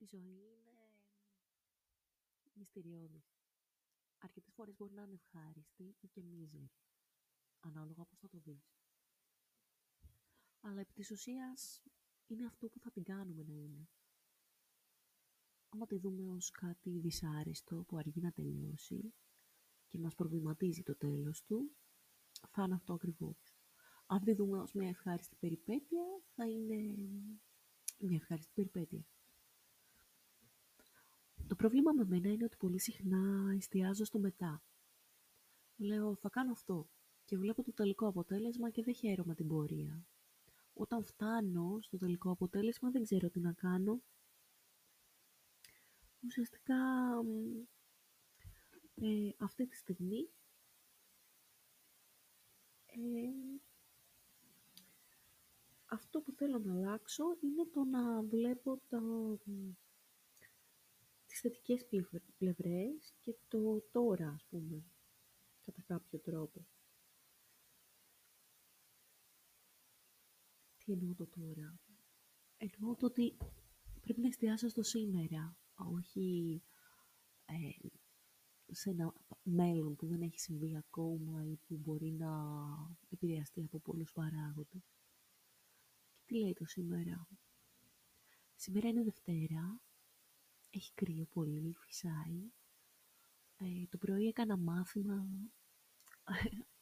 η ζωή είναι μυστηριώδης. Αρκετές φορές μπορεί να είναι ευχάριστη ή και μίζερη, ανάλογα πώς θα το δεις. Αλλά επί της ουσίας είναι αυτό που θα την κάνουμε να είναι. Άμα τη δούμε ως κάτι δυσάρεστο που αργεί να τελειώσει και μας προβληματίζει το τέλος του, θα είναι αυτό ακριβώς. Αν τη δούμε ως μια ευχάριστη περιπέτεια, θα είναι μια ευχάριστη περιπέτεια. Το πρόβλημα με μένα είναι ότι πολύ συχνά εστιάζω στο μετά. Λέω, θα κάνω αυτό και βλέπω το τελικό αποτέλεσμα και δεν χαίρομαι την πορεία. Όταν φτάνω στο τελικό αποτέλεσμα δεν ξέρω τι να κάνω. Ουσιαστικά ε, αυτή τη στιγμή ε, αυτό που θέλω να αλλάξω είναι το να βλέπω το, τις θετικές πλευρές και το τώρα, ας πούμε, κατά κάποιο τρόπο. Τι εννοώ το τώρα; Εννοώ το ότι πρέπει να εστιάσω στο σήμερα, όχι ε, σε ένα μέλλον που δεν έχει συμβεί ακόμα ή που μπορεί να επηρεαστεί από πολλούς παράγοντες. Και τι λέει το σήμερα; Σήμερα είναι Δευτέρα, έχει κρύο πολύ, φυσάει. Ε, το πρωί έκανα μάθημα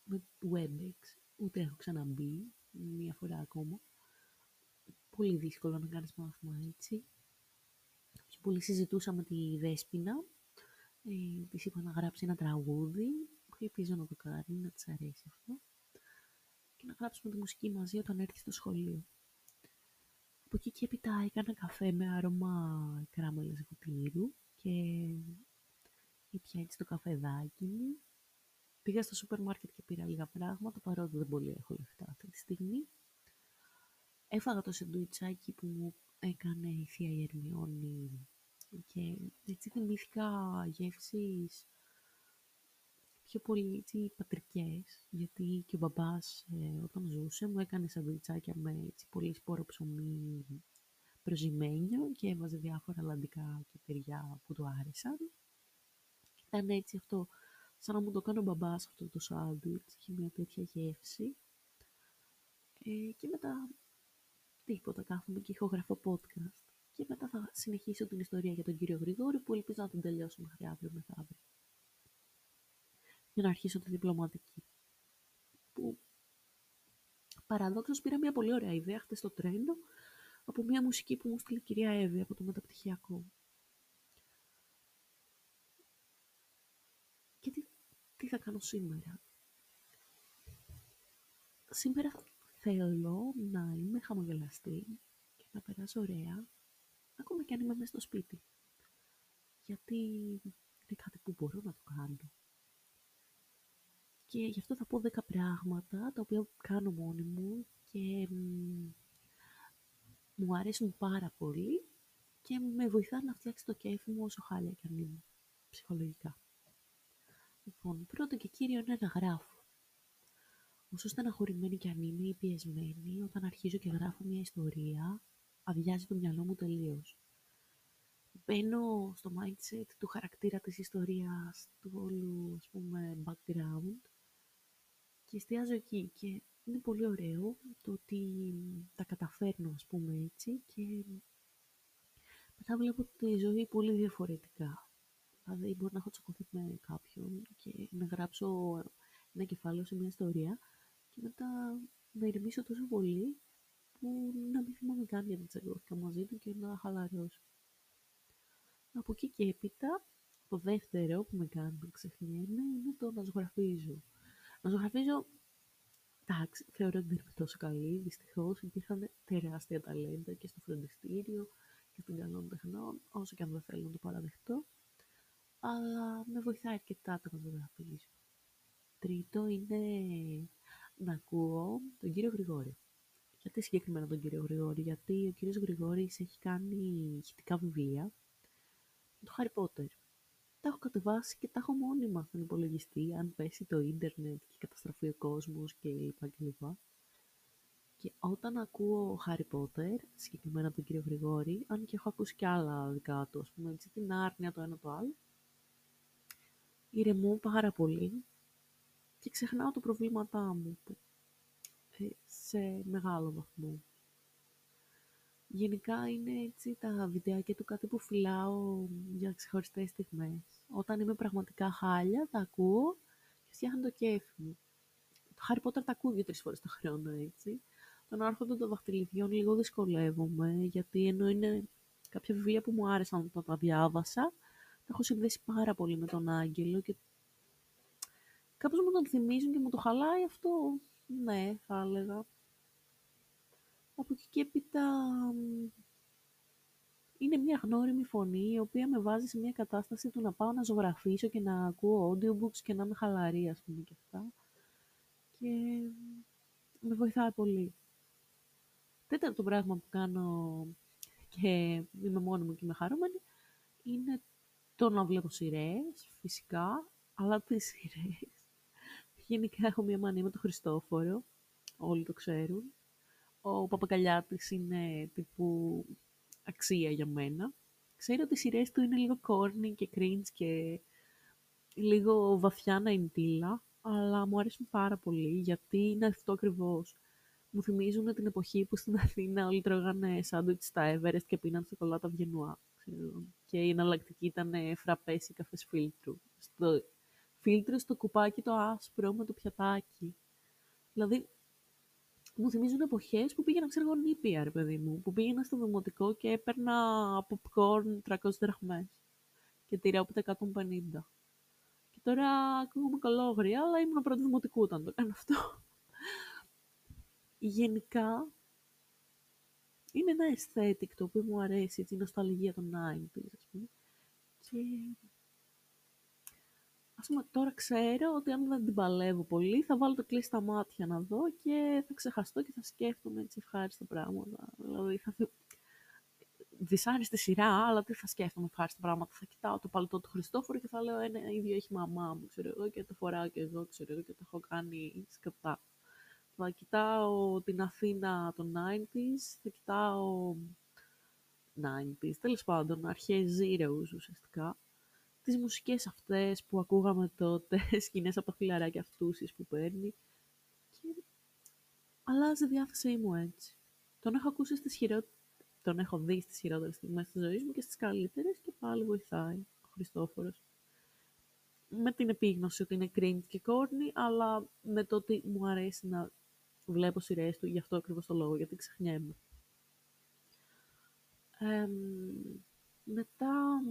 με WebEx, ούτε έχω ξαναμπεί, μία φορά ακόμα. Πολύ δύσκολο να κάνεις μάθημα έτσι. Και πολύ συζητούσα με τη Δέσποινα, ε, της είπα να γράψει ένα τραγούδι, ελπίζω να το κάνει, να της αρέσει αυτό. Και να γράψουμε τη μουσική μαζί όταν έρθει στο σχολείο. Από εκεί και έπειτα έκανα καφέ με άρωμα κράμελες βουτύρου και ήπια έτσι το καφεδάκι μου. Πήγα στο σούπερ μάρκετ και πήρα λίγα πράγματα, παρότι δεν πολύ έχω λεφτά αυτή τη στιγμή. Έφαγα το σεντουιτσάκι που μου έκανε η θεία Ερμιόνη και έτσι θυμήθηκα γεύσεις πιο πολύ έτσι, πατρικές, γιατί και ο μπαμπάς ε, όταν ζούσε μου έκανε σαντουιτσάκια με έτσι, πολύ σπόρο ψωμί προζυμένιο και έβαζε διάφορα λαντικά και τυριά που του άρεσαν. Ήταν έτσι αυτό, σαν να μου το κάνει ο μπαμπάς αυτό το σάντουιτς, είχε μια τέτοια γεύση. Ε, και μετά τίποτα, κάθομαι και ηχογραφώ podcast. Και μετά θα συνεχίσω την ιστορία για τον κύριο Γρηγόρη που ελπίζω να την τελειώσω μέχρι αύριο μεθαύριο για να αρχίσω τη διπλωματική. Που παραδόξως πήρα μια πολύ ωραία ιδέα χτες στο τρένο από μια μουσική που μου στείλει η κυρία Εύη από το μεταπτυχιακό. Και τι, τι θα κάνω σήμερα; Σήμερα θέλω να είμαι χαμογελαστή και να περάσω ωραία, ακόμα και αν είμαι μέσα στο σπίτι. Γιατί είναι κάτι που μπορώ να το κάνω. Και γι' αυτό θα πω 10 πράγματα τα οποία κάνω μόνη μου και μου αρέσουν πάρα πολύ και με βοηθάνε να φτιάξει το κέφι μου όσο χάλια και αν είμαι ψυχολογικά. Λοιπόν, πρώτο και κύριο είναι να γράφω. Όσο στεναχωρημένη και αν είμαι ή πιεσμένη, όταν αρχίζω και γράφω μια ιστορία, αδειάζει το μυαλό μου τελείως. Μπαίνω στο mindset του χαρακτήρα της ιστορίας, του όλου, ας πούμε, background και εστιάζω εκεί και είναι πολύ ωραίο το ότι τα καταφέρνω ας πούμε έτσι και μετά βλέπω τη ζωή πολύ διαφορετικά. Δηλαδή μπορεί να έχω τσακωθεί με κάποιον και να γράψω ένα κεφάλαιο σε μια ιστορία και μετά να ηρεμήσω τόσο πολύ που να μην θυμάμαι καν γιατί τσακώθηκα μαζί του και να χαλαρώσω. Από εκεί και έπειτα, το δεύτερο που με κάνει να ξεχνιέμαι είναι το να ζωγραφίζω. Να ζωγραφίζω, εντάξει, θεωρώ ότι δεν είμαι τόσο καλή. Δυστυχώς υπήρχαν τεράστια ταλέντα και στο φροντιστήριο και στην καλών τεχνών, όσο και αν δεν θέλω να το παραδεχτώ. Αλλά με βοηθάει αρκετά το να ζωγραφίζω. Τρίτο είναι να ακούω τον κύριο Γρηγόρη. Γιατί συγκεκριμένα τον κύριο Γρηγόρη, γιατί ο κύριος Γρηγόρης έχει κάνει ηχητικά βιβλία, το Harry Potter τα έχω κατεβάσει και τα έχω μόνιμα στον υπολογιστή, αν πέσει το ίντερνετ και καταστραφεί ο κόσμος κλπ. κλπ. Και όταν ακούω Harry Potter, συγκεκριμένα από τον κύριο Γρηγόρη, αν και έχω ακούσει και άλλα δικά του, ας πούμε, έτσι, την άρνια το ένα το άλλο, ηρεμώ πάρα πολύ και ξεχνάω τα προβλήματά μου ε, σε μεγάλο βαθμό. Γενικά είναι έτσι τα βιντεάκια του κάτι που φυλάω για ξεχωριστές στιγμές. Όταν είμαι πραγματικά χάλια, τα ακούω και φτιάχνω το κέφι μου. Το Harry Potter τα ακούω δύο-τρεις φορές το χρόνο, έτσι. Τον άρχοντα των δαχτυλιδιών λίγο δυσκολεύομαι, γιατί ενώ είναι κάποια βιβλία που μου άρεσαν όταν τα διάβασα, τα έχω συνδέσει πάρα πολύ με τον Άγγελο και κάπως μου τον θυμίζουν και μου το χαλάει αυτό. Ναι, θα έλεγα. Από εκεί και έπειτα είναι μια γνώριμη φωνή η οποία με βάζει σε μια κατάσταση του να πάω να ζωγραφίσω και να ακούω audiobooks και να είμαι χαλαρή ας πούμε και αυτά. Και με βοηθάει πολύ. Τέταρτο πράγμα που κάνω και είμαι μόνη μου και είμαι χαρούμενη είναι το να βλέπω σειρές, φυσικά, αλλά τις σειρές. Γενικά έχω μια μανία με τον Χριστόφορο, όλοι το ξέρουν. Ο Παπακαλιάτης είναι τύπου αξία για μένα. Ξέρω ότι οι σειρές του είναι λίγο corny και cringe και λίγο βαθιά να είναι αλλά μου αρέσουν πάρα πολύ γιατί είναι αυτό ακριβώς. Μου θυμίζουν την εποχή που στην Αθήνα όλοι τρώγανε σάντουιτς στα Everest και πίναν σοκολάτα Βιενουά. Και η εναλλακτική ήταν φραπές ή καφές φίλτρου. Στο φίλτρο στο κουπάκι το άσπρο με το πιατάκι. Δηλαδή, μου θυμίζουν εποχές που πήγαινα, ξέρω εγώ, νήπια, ρε παιδί μου, που πήγαινα στο δημοτικό και έπαιρνα popcorn 300 δραχμές και τυριά από 150. Και τώρα ακούγομαι καλόγρια, αλλά ήμουν πρώτο δημοτικού όταν το κάνω αυτό. Γενικά, είναι ένα aesthetic το οποίο μου αρέσει, έτσι, η νοσταλγία των 90s, ας πούμε. Και ας πούμε, τώρα ξέρω ότι αν δεν την παλεύω πολύ, θα βάλω το κλείσει στα μάτια να δω και θα ξεχαστώ και θα σκέφτομαι έτσι ευχάριστα πράγματα. Δηλαδή, θα δυσάρεστη σειρά, αλλά τι θα σκέφτομαι ευχάριστα πράγματα. Θα κοιτάω το παλτό του Χριστόφορου και θα λέω ένα ίδιο έχει μαμά μου, ξέρω εγώ, και το φοράω και εγώ, ξέρω εγώ, και το έχω κάνει σκεπτά. Θα κοιτάω την Αθήνα των 90s, θα κοιτάω 90s, τέλος πάντων, αρχές zeros ουσιαστικά τις μουσικές αυτές που ακούγαμε τότε, σκηνές από τα φιλαράκια αυτούς που παίρνει. Και αλλάζει η διάθεσή μου έτσι. Τον έχω ακούσει στις χειρότερες, τον έχω δει στις χειρότερες στιγμές της ζωής μου και στις καλύτερες και πάλι βοηθάει ο Χριστόφορος. Με την επίγνωση ότι είναι cringe και corny, αλλά με το ότι μου αρέσει να βλέπω σειρές του γι' αυτό ακριβώς το λόγο, γιατί ξεχνιέμαι. Ε, μετά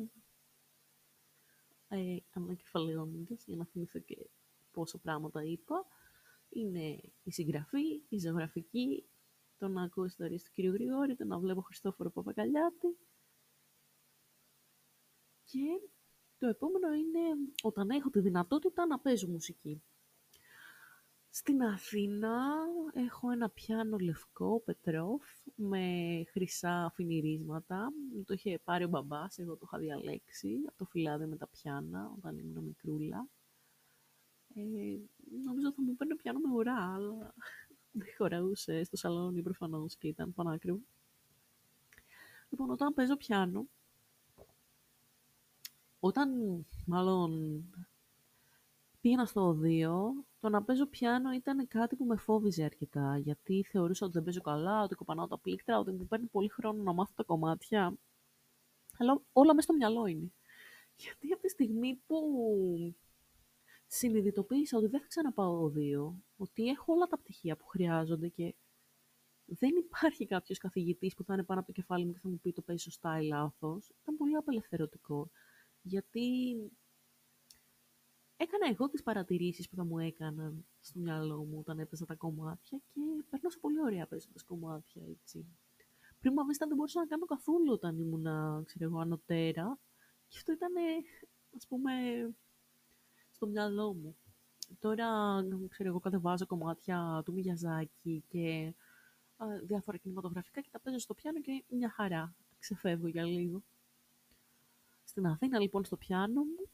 ε, ανακεφαλαιώνοντας, για να θυμηθώ και πόσα πράγματα είπα, είναι η συγγραφή, η ζωγραφική, το να ακούω ιστορίες του κύριου Γρηγόρη, το να βλέπω Χριστόφορο Παπακαλιάτη. Και το επόμενο είναι όταν έχω τη δυνατότητα να παίζω μουσική. Στην Αθήνα έχω ένα πιάνο λευκό, πετρόφ, με χρυσά φινιρίσματα. Το είχε πάρει ο μπαμπάς, εγώ το είχα διαλέξει από το φυλάδι με τα πιάνα, όταν ήμουν μικρούλα. Ε, νομίζω θα μου παίρνει πιάνο με ουρά, αλλά δεν χωραούσε στο σαλόνι προφανώς και ήταν πανάκριβο. Λοιπόν, όταν παίζω πιάνο, όταν μάλλον πήγαινα στο οδείο, το να παίζω πιάνο ήταν κάτι που με φόβιζε αρκετά, γιατί θεωρούσα ότι δεν παίζω καλά, ότι κοπανάω τα πλήκτρα, ότι μου παίρνει πολύ χρόνο να μάθω τα κομμάτια. Αλλά όλα μέσα στο μυαλό είναι. Γιατί από τη στιγμή που συνειδητοποίησα ότι δεν θα ξαναπάω οδείο, ότι έχω όλα τα πτυχία που χρειάζονται και δεν υπάρχει κάποιος καθηγητής που θα είναι πάνω από το κεφάλι μου και θα μου πει το παίζει σωστά ή λάθος, ήταν πολύ απελευθερωτικό. Γιατί έκανα εγώ τις παρατηρήσεις που θα μου έκαναν στο μυαλό μου όταν έπαιζα τα κομμάτια και περνάσα πολύ ωραία παίζοντας κομμάτια, έτσι. Πριν μου δεν μπορούσα να κάνω καθόλου όταν ήμουν, ξέρω εγώ, ανωτέρα. Και αυτό ήταν, ας πούμε, στο μυαλό μου. Τώρα, ξέρω εγώ, κατεβάζω κομμάτια του Μιγιαζάκη και α, διάφορα κινηματογραφικά και τα παίζω στο πιάνο και μια χαρά. Ξεφεύγω για λίγο. Στην Αθήνα, λοιπόν, στο πιάνο μου,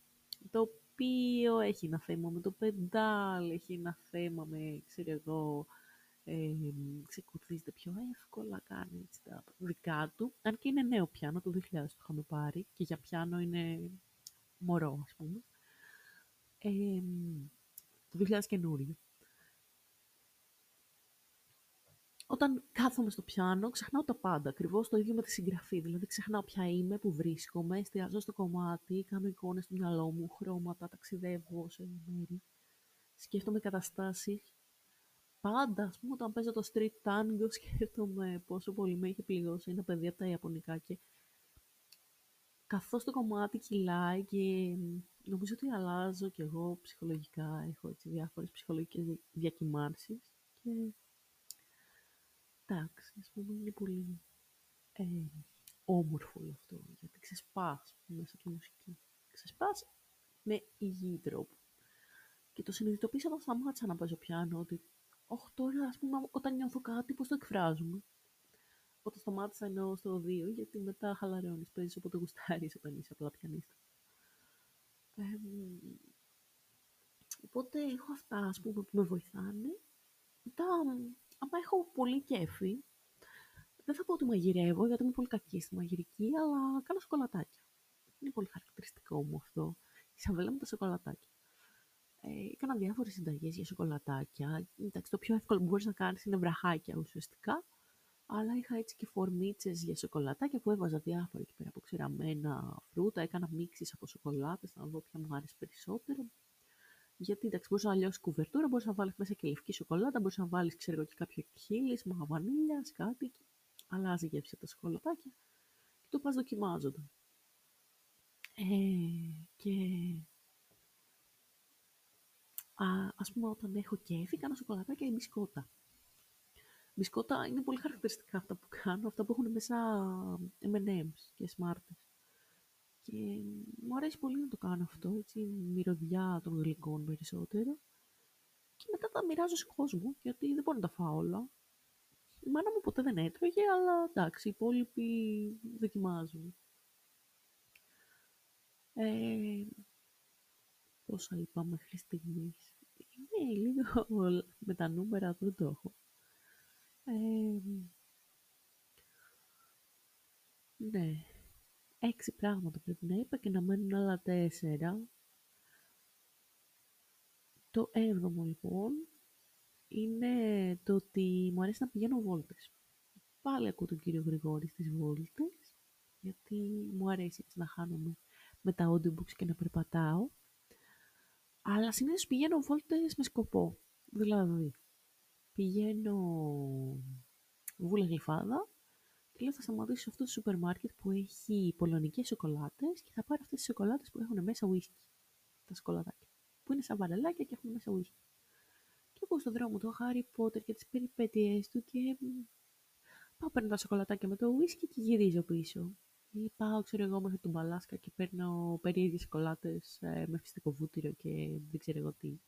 το οποίο έχει ένα θέμα με το πεντάλ, έχει ένα θέμα με, ξέρω εγώ, ε, ξεκουρδίζεται πιο εύκολα, κάνει έτσι τα δικά του. Αν και είναι νέο πιάνο, το 2000 το είχαμε πάρει και για πιάνο είναι μωρό, ας πούμε. Ε, το 2000 καινούριο. Όταν κάθομαι στο πιάνο, ξεχνάω τα πάντα. Ακριβώς το ίδιο με τη συγγραφή. Δηλαδή, ξεχνάω ποια είμαι, που βρίσκομαι, εστιάζω στο κομμάτι, κάνω εικόνες στο μυαλό μου, χρώματα, ταξιδεύω σε μέρη. Σκέφτομαι καταστάσεις. Πάντα, ας πούμε, όταν παίζω το street tango, σκέφτομαι πόσο πολύ με είχε πληγώσει ένα παιδί από τα Ιαπωνικά και καθώς το κομμάτι κυλάει και νομίζω ότι αλλάζω κι εγώ ψυχολογικά, έχω έτσι διάφορες ψυχολογικές διακυμάνσεις και εντάξει, ας πούμε είναι πολύ ε, όμορφο αυτό, γιατί ξεσπάς μέσα από τη μουσική. Ξεσπάς με υγιή τρόπο. Και το συνειδητοποίησα όταν σταμάτησα να παίζω πιάνο, ότι όχι τώρα, ας πούμε, όταν νιώθω κάτι, πώς το εκφράζουμε. Όταν σταμάτησα εννοώ στο 2, γιατί μετά χαλαρώνεις, παίζεις όποτε γουστάρεις όταν είσαι απλά πιανίστα. Ε, οπότε έχω αυτά, ας πούμε, που με βοηθάνε. Μετά, άμα έχω πολύ κέφι, δεν θα πω ότι μαγειρεύω, γιατί είμαι πολύ κακή στη μαγειρική, αλλά κάνω σοκολατάκια. Είναι πολύ χαρακτηριστικό μου αυτό. Η σαβέλα με τα σοκολατάκια. Ε, έκανα διάφορες συνταγές για σοκολατάκια. Εντάξει, το πιο εύκολο που μπορείς να κάνεις είναι βραχάκια ουσιαστικά. Αλλά είχα έτσι και φορμίτσες για σοκολατάκια που έβαζα διάφορα εκεί πέρα από ξηραμένα φρούτα. Έκανα μίξεις από σοκολάτες, να δω ποια μου άρεσε περισσότερο. Γιατί εντάξει, μπορείς να λιώσει κουβερτούρα, μπορείς να βάλεις μέσα και λευκή σοκολάτα, μπορείς να βάλεις ξέρω και κάποιο χείλισμα, βανίλια, κάτι. Αλλάζει η γεύση τα σοκολατάκια και το πας δοκιμάζοντας. Ε, και α, ας πούμε όταν έχω κέφι, κάνω σοκολατάκια ή μπισκότα. Μπισκότα είναι πολύ χαρακτηριστικά αυτά που κάνω, αυτά που έχουν μέσα M&M's και Smarties. Και μου αρέσει πολύ να το κάνω αυτό, έτσι, μυρωδιά των γλυκών περισσότερο. Και μετά τα μοιράζω σε κόσμο, γιατί δεν μπορώ να τα φάω όλα. Η μάνα μου ποτέ δεν έτρωγε, αλλά εντάξει, οι υπόλοιποι δοκιμάζουν. Ε, πόσα είπα μέχρι στιγμής. Είναι λίγο με τα νούμερα, δεν το έχω. Ε, ναι, έξι πράγματα πρέπει να είπα και να μένουν άλλα τέσσερα. Το έβδομο λοιπόν είναι το ότι μου αρέσει να πηγαίνω βόλτες. Πάλι ακούω τον κύριο Γρηγόρη στις βόλτες, γιατί μου αρέσει έτσι να χάνομαι με τα audiobooks και να περπατάω. Αλλά συνήθως πηγαίνω βόλτες με σκοπό. Δηλαδή, πηγαίνω βούλα γλυφάδα και λέω θα σταματήσω σε αυτό το σούπερ μάρκετ που έχει πολωνικές σοκολάτες και θα πάρω αυτές τις σοκολάτες που έχουν μέσα ουίσκι. Τα σοκολατάκια. Που είναι σαν βαρελάκια και έχουν μέσα ουίσκι. Και εγώ στον δρόμο το Χάρι Πότερ και τις περιπέτειές του και πάω παίρνω τα σοκολατάκια με το ουίσκι και γυρίζω πίσω. Ή πάω, ξέρω εγώ, μέχρι τον Μπαλάσκα και παίρνω περίεργες σοκολάτες ε, με φυσικό βούτυρο και δεν ξέρω εγώ τι.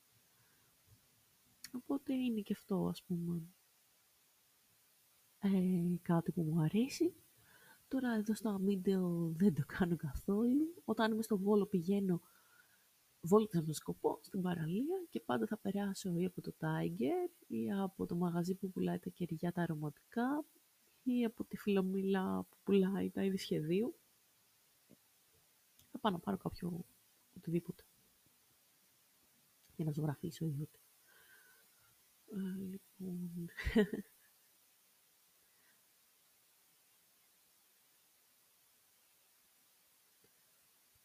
Οπότε είναι και αυτό, ας πούμε, ε, κάτι που μου αρέσει. Τώρα εδώ στο αμύντεο δεν το κάνω καθόλου. Όταν είμαι στο Βόλο πηγαίνω βόλτες με σκοπό στην παραλία και πάντα θα περάσω ή από το Tiger ή από το μαγαζί που πουλάει τα κεριά τα αρωματικά ή από τη φιλομήλα που πουλάει τα είδη σχεδίου. Θα πάω να πάρω κάποιο οτιδήποτε για να ζωγραφίσω ή ό,τι. Ε, λοιπόν...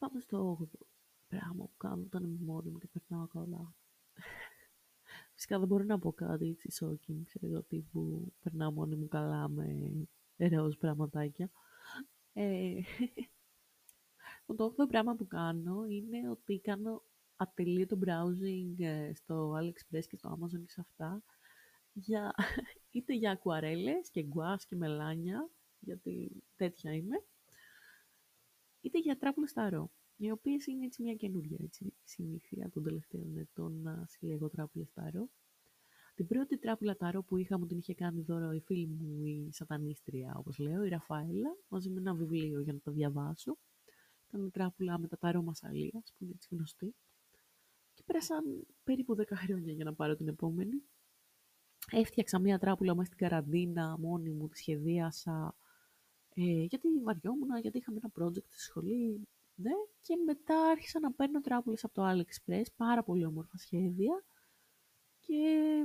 Πάμε στο 8ο πράγμα που κάνω όταν είμαι μόνη μου και περνάω καλά. Φυσικά δεν μπορώ να πω κάτι έτσι σόκινγκ, ξέρω τύπου περνάω μόνη μου καλά με ροζ πραγματάκια. Ε, το 8ο πράγμα που κάνω είναι ότι κάνω ατελείωτο browsing ε, στο AliExpress και στο Amazon και σε αυτά για, είτε για ακουαρέλες και γκουάς και μελάνια, γιατί τέτοια είμαι, είτε για τράπουλες ταρό, οι οποίες είναι έτσι μια καινούργια έτσι, συνήθεια των τελευταίων ετών να συλλέγω τράπουλες ταρό. Την πρώτη τράπουλα ταρό που είχα μου την είχε κάνει δώρο η φίλη μου η σατανίστρια, όπως λέω, η Ραφαέλα, μαζί με ένα βιβλίο για να το διαβάσω. Ήταν τράπουλα με τα ταρό μασαλίας, που είναι έτσι γνωστή. Και πέρασαν περίπου 10 χρόνια για να πάρω την επόμενη. Έφτιαξα μία τράπουλα μέσα στην καραντίνα, μόνη μου, τη σχεδίασα, ε, γιατί βαριόμουν, γιατί είχαμε ένα project στη σχολή, ναι, και μετά άρχισα να παίρνω τράπουλες από το AliExpress, πάρα πολύ όμορφα σχέδια, και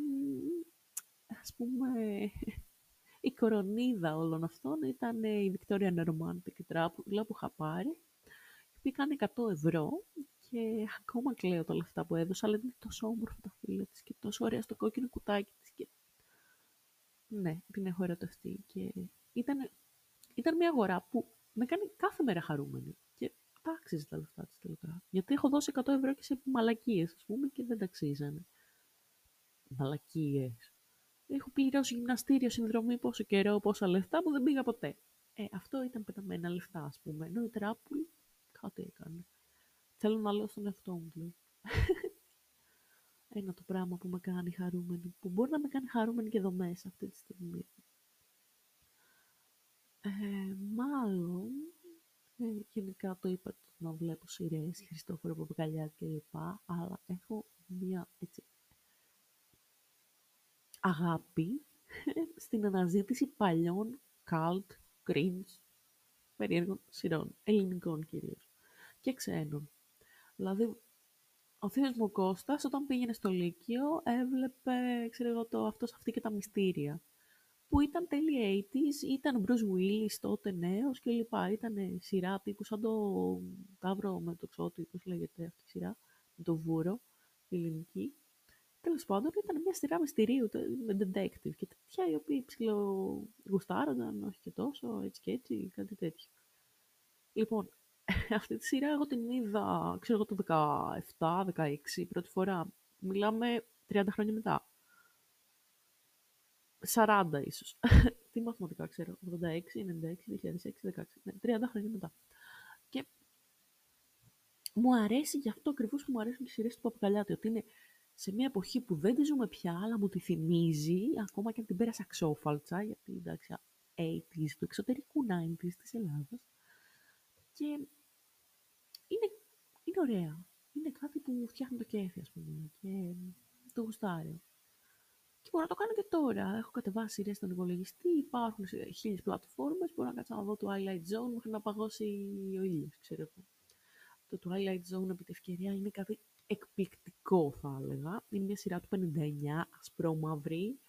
ας πούμε, η κορονίδα όλων αυτών ήταν η Victorian Romantic τράπουλα που είχα πάρει, που έκανε 100 ευρώ και ακόμα κλαίω τα λεφτά που έδωσα, αλλά είναι τόσο όμορφα τα φύλλα της και τόσο ωραία στο κόκκινο κουτάκι της. Και... Ναι, την έχω ερωτευτεί και ήταν, ήταν μια αγορά που με κάνει κάθε μέρα χαρούμενη και τα άξιζε τα λεφτά της τελικά. Γιατί έχω δώσει 100 ευρώ και σε μαλακίες, ας πούμε, και δεν τα αξίζανε. Μαλακίες. Έχω πληρώσει γυμναστήριο συνδρομή πόσο καιρό, πόσα λεφτά που δεν πήγα ποτέ. Ε, αυτό ήταν πεταμένα λεφτά, ας πούμε. Ενώ η τράπουλ κάτι έκανε. Θέλω να λέω στον εαυτό μου, δηλαδή. Ένα το πράγμα που με κάνει χαρούμενη, που μπορεί να με κάνει χαρούμενη και εδώ μέσα αυτή τη στιγμή. Ε, μάλλον, ε, γενικά το είπα να βλέπω σειρές, Χριστόφορο Παπακαλιά κλπ. Αλλά έχω μία έτσι, αγάπη στην αναζήτηση παλιών cult, cringe, περίεργων σειρών, ελληνικών κυρίως και ξένων. Δηλαδή, ο θείος μου Κώστας, όταν πήγαινε στο Λύκειο, έβλεπε, ξέρω εγώ, το αυτός, αυτή και τα μυστήρια. Που ήταν τέλει 80's, ήταν Bruce Willis τότε νέος και λοιπά. Ήταν σειρά τύπου σαν το Ταύρο με το ξότι, πώς λέγεται αυτή η σειρά, με το Βούρο, η ελληνική. Τέλος πάντων, ήταν μια σειρά μυστηρίου με detective και τέτοια οι οποίοι ψιλογουστάρονταν, όχι και τόσο, έτσι και έτσι, κάτι τέτοιο. Λοιπόν, αυτή τη σειρά εγώ την είδα, ξέρω εγώ, το 17-16, πρώτη φορά. Μιλάμε 30 χρόνια μετά. 40 ίσως. Τι μαθηματικά ξέρω. 86, 96, 2006, 16. Ναι, 30 χρόνια μετά. Και μου αρέσει γι' αυτό ακριβώς που μου αρέσουν οι σειρές του Παπακαλιάτη, ότι είναι σε μια εποχή που δεν τη ζούμε πια, αλλά μου τη θυμίζει, ακόμα και αν την πέρασα ξόφαλτσα, γιατί εντάξει, 80's του εξωτερικού 90's της Ελλάδας. Και είναι, είναι ωραία. Είναι κάτι που φτιάχνει το κέφι, ας πούμε, και το γουστάρει. Και μπορώ να το κάνω και τώρα. Έχω κατεβάσει σειρές στον υπολογιστή, υπάρχουν χίλιες πλατφόρμες, μπορώ να κάτσω να δω το Highlight Zone μέχρι να παγώσει ο ήλιος, ξέρω εγώ. Το Twilight Zone, επί τη ευκαιρία, είναι κάτι εκπληκτικό, θα έλεγα. Είναι μια σειρά του 59, ασπρόμαυρη,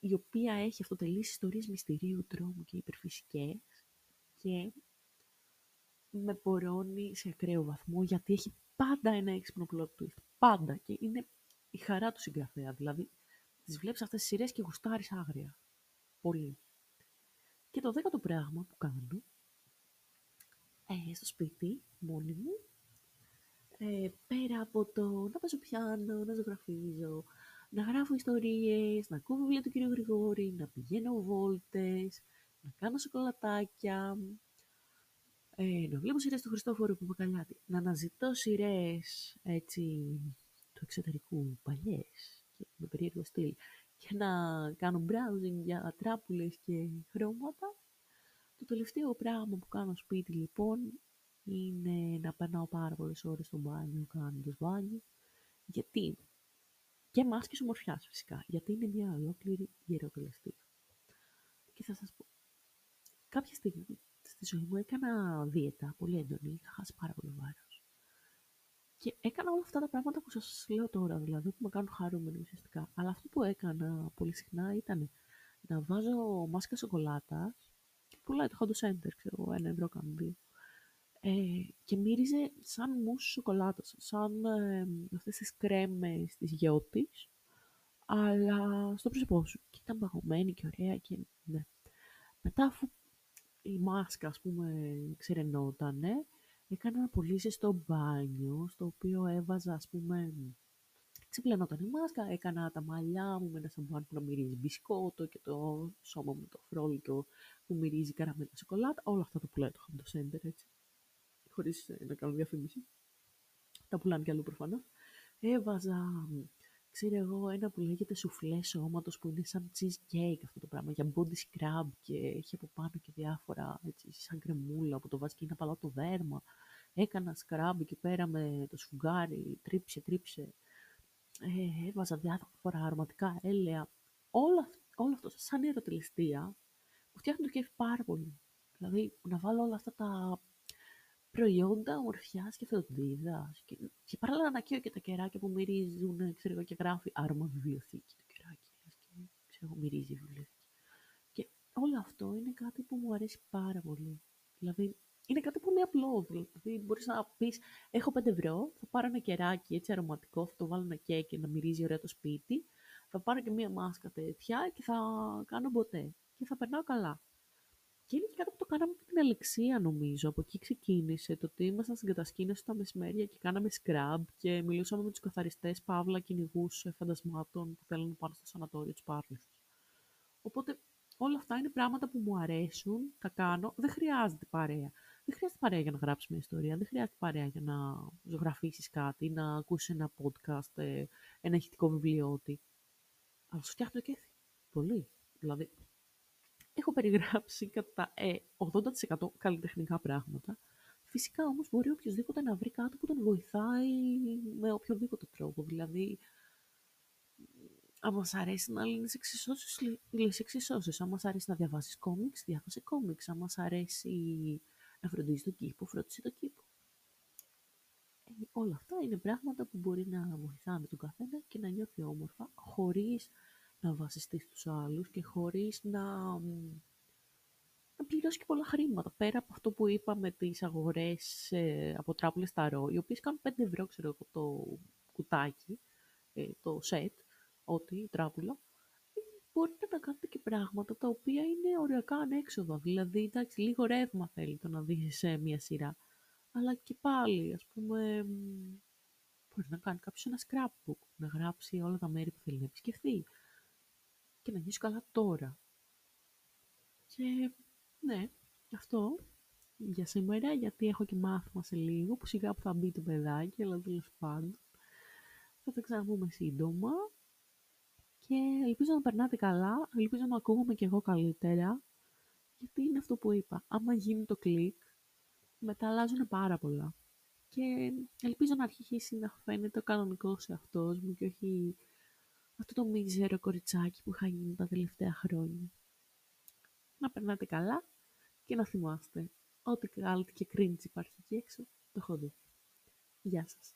η οποία έχει αυτοτελείς ιστορίες μυστηρίου, τρόμου και υπερφυσικές και με πορώνει σε ακραίο βαθμό, γιατί έχει πάντα ένα έξυπνο plot twist. Πάντα. Και είναι η χαρά του συγγραφέα. Δηλαδή, τις βλέπεις αυτές τις σειρές και γουστάρεις άγρια. Πολύ. Και το δέκατο πράγμα που κάνω, ε, στο σπίτι, μόνη μου, ε, πέρα από το να παίζω πιάνο, να ζωγραφίζω, να γράφω ιστορίες, να ακούω βιβλία του κ. Γρηγόρη, να πηγαίνω βόλτες, να κάνω σοκολατάκια, ε, να βλέπω σειρές του Χριστόφορου Παπακαλιάτη, να αναζητώ σειρές έτσι του εξωτερικού, παλιές και με περίεργο στυλ, και να κάνω browsing για τράπουλες και χρώματα. Το τελευταίο πράγμα που κάνω σπίτι λοιπόν είναι να περνάω πάρα πολλές ώρες στο μπάνιο κάνοντας μπάνιο. Γιατί; Και μάσκες ομορφιάς φυσικά, γιατί είναι μια ολόκληρη γεροτελεστή. Και θα σας πω, κάποια στιγμή στη ζωή μου έκανα δίαιτα πολύ έντονη, είχα χάσει πάρα πολύ βάρος. Και έκανα όλα αυτά τα πράγματα που σας λέω τώρα, δηλαδή που με κάνουν χαρούμενοι ουσιαστικά. Αλλά αυτό που έκανα πολύ συχνά ήταν να βάζω μάσκα σοκολάτας και πουλάει το Hot Center, ξέρω, ένα ευρώ κάνω δύο. Ε, και μύριζε σαν μουσ σοκολάτας, σαν ε, αυτές τις κρέμες της γιώτης, αλλά στο πρόσωπό σου. Και ήταν παγωμένη και ωραία και ναι. Μετά αφού η μάσκα, ας πούμε, ξερενότανε, έκανα ένα πολύ ζεστό μπάνιο, στο οποίο έβαζα, ας πούμε, ξεπλενόταν η μάσκα, έκανα τα μαλλιά μου με ένα σαμπάν που να μυρίζει μπισκότο και το σώμα μου το φρόλιτο που μυρίζει καραμέλα σοκολάτα, όλα αυτά το πουλάει το Hot Center, έτσι, χωρίς ε, να κάνω διαφήμιση. Τα πουλάνε κι αλλού προφανώς. Έβαζα ξέρω εγώ, ένα που λέγεται σουφλέ σώματος που είναι σαν cheesecake αυτό το πράγμα, για body scrub και έχει από πάνω και διάφορα έτσι, σαν κρεμούλα που το βάζεις και είναι απαλά το δέρμα. Έκανα scrub εκεί πέρα με το σφουγγάρι, τρίψε, τρίψε. Ε, έβαζα διάφορα αρωματικά έλαια. όλο, όλο αυτό σαν ερωτηλεστία μου φτιάχνει το κέφι πάρα πολύ. Δηλαδή, να βάλω όλα αυτά τα προϊόντα ομορφιάς και φροντίδα. Και, και παράλληλα να καίω και τα κεράκια που μυρίζουν, ξέρω εγώ, και γράφει άρωμα βιβλιοθήκη το κεράκι. Και ξέρω εγώ, μυρίζει η βιβλιοθήκη. Και όλο αυτό είναι κάτι που μου αρέσει πάρα πολύ. Δηλαδή, είναι κάτι πολύ απλό. Δηλαδή, μπορείς να πεις: Έχω 5 ευρώ, θα πάρω ένα κεράκι έτσι αρωματικό, θα το βάλω να καίει και να μυρίζει ωραία το σπίτι. Θα πάρω και μία μάσκα τέτοια και θα κάνω ποτέ. Και θα περνάω καλά. Και είναι και κάτι που το κάναμε με την Αλεξία, νομίζω. Από εκεί ξεκίνησε το ότι ήμασταν στην κατασκήνωση τα μεσημέρια και κάναμε scrub και μιλούσαμε με τους καθαριστές παύλα κυνηγού φαντασμάτων που θέλουν να πάνε στο σανατόριο τους Πάρλου. Οπότε όλα αυτά είναι πράγματα που μου αρέσουν, τα κάνω. Δεν χρειάζεται παρέα. Δεν χρειάζεται παρέα για να γράψεις μια ιστορία, δεν χρειάζεται παρέα για να ζωγραφίσεις κάτι, να ακούσεις ένα podcast, ε, ένα ηχητικό βιβλιότη. Αλλά σου φτιάχνει το κέφι. Πολύ. Δηλαδή, έχω περιγράψει κατά ε, 80% καλλιτεχνικά πράγματα. Φυσικά όμως μπορεί οποιοδήποτε να βρει κάτι που τον βοηθάει με οποιοδήποτε τρόπο. Δηλαδή, αν μας αρέσει να λύνεις εξισώσεις, λύσεις εξισώσεις. Αν μας αρέσει να διαβάσεις κόμιξ, διάβασε κόμιξ. Αν μας αρέσει να φροντίζεις τον κήπο, φρόντισε τον κήπο. Ε, όλα αυτά είναι πράγματα που μπορεί να βοηθάνε τον καθένα και να νιώθει όμορφα, χωρίς να βασιστείς στους άλλους και χωρίς να, να πληρώσεις και πολλά χρήματα. Πέρα από αυτό που είπαμε τις αγορές ε, από τράπουλες ταρό, οι οποίες κάνουν 5 ευρώ, ξέρω εγώ, το κουτάκι, ε, το σετ, ό,τι, η τράπουλα, μπορείτε να κάνετε και πράγματα τα οποία είναι ωριακά ανέξοδα. Δηλαδή, εντάξει, λίγο ρεύμα θέλει το να δεις σε μία σειρά. Αλλά και πάλι, ας πούμε, μπορεί να κάνει κάποιος ένα scrapbook, να γράψει όλα τα μέρη που θέλει να επισκεφθεί και να νιώσει καλά τώρα. Και ναι, αυτό για σήμερα, γιατί έχω και μάθημα σε λίγο, που σιγά που θα μπει το παιδάκι, αλλά τέλος πάντων. Θα τα ξαναπούμε σύντομα. Και ελπίζω να περνάτε καλά, ελπίζω να ακούγομαι κι εγώ καλύτερα, γιατί είναι αυτό που είπα. Άμα γίνει το κλικ, μετά αλλάζουν πάρα πολλά. Και ελπίζω να αρχίσει να φαίνεται ο κανονικός σε αυτός μου και όχι αυτό το μίζερο κοριτσάκι που είχα γίνει τα τελευταία χρόνια. Να περνάτε καλά και να θυμάστε ότι κάτι και cringe υπάρχει εκεί έξω, το έχω δει. Γεια σας.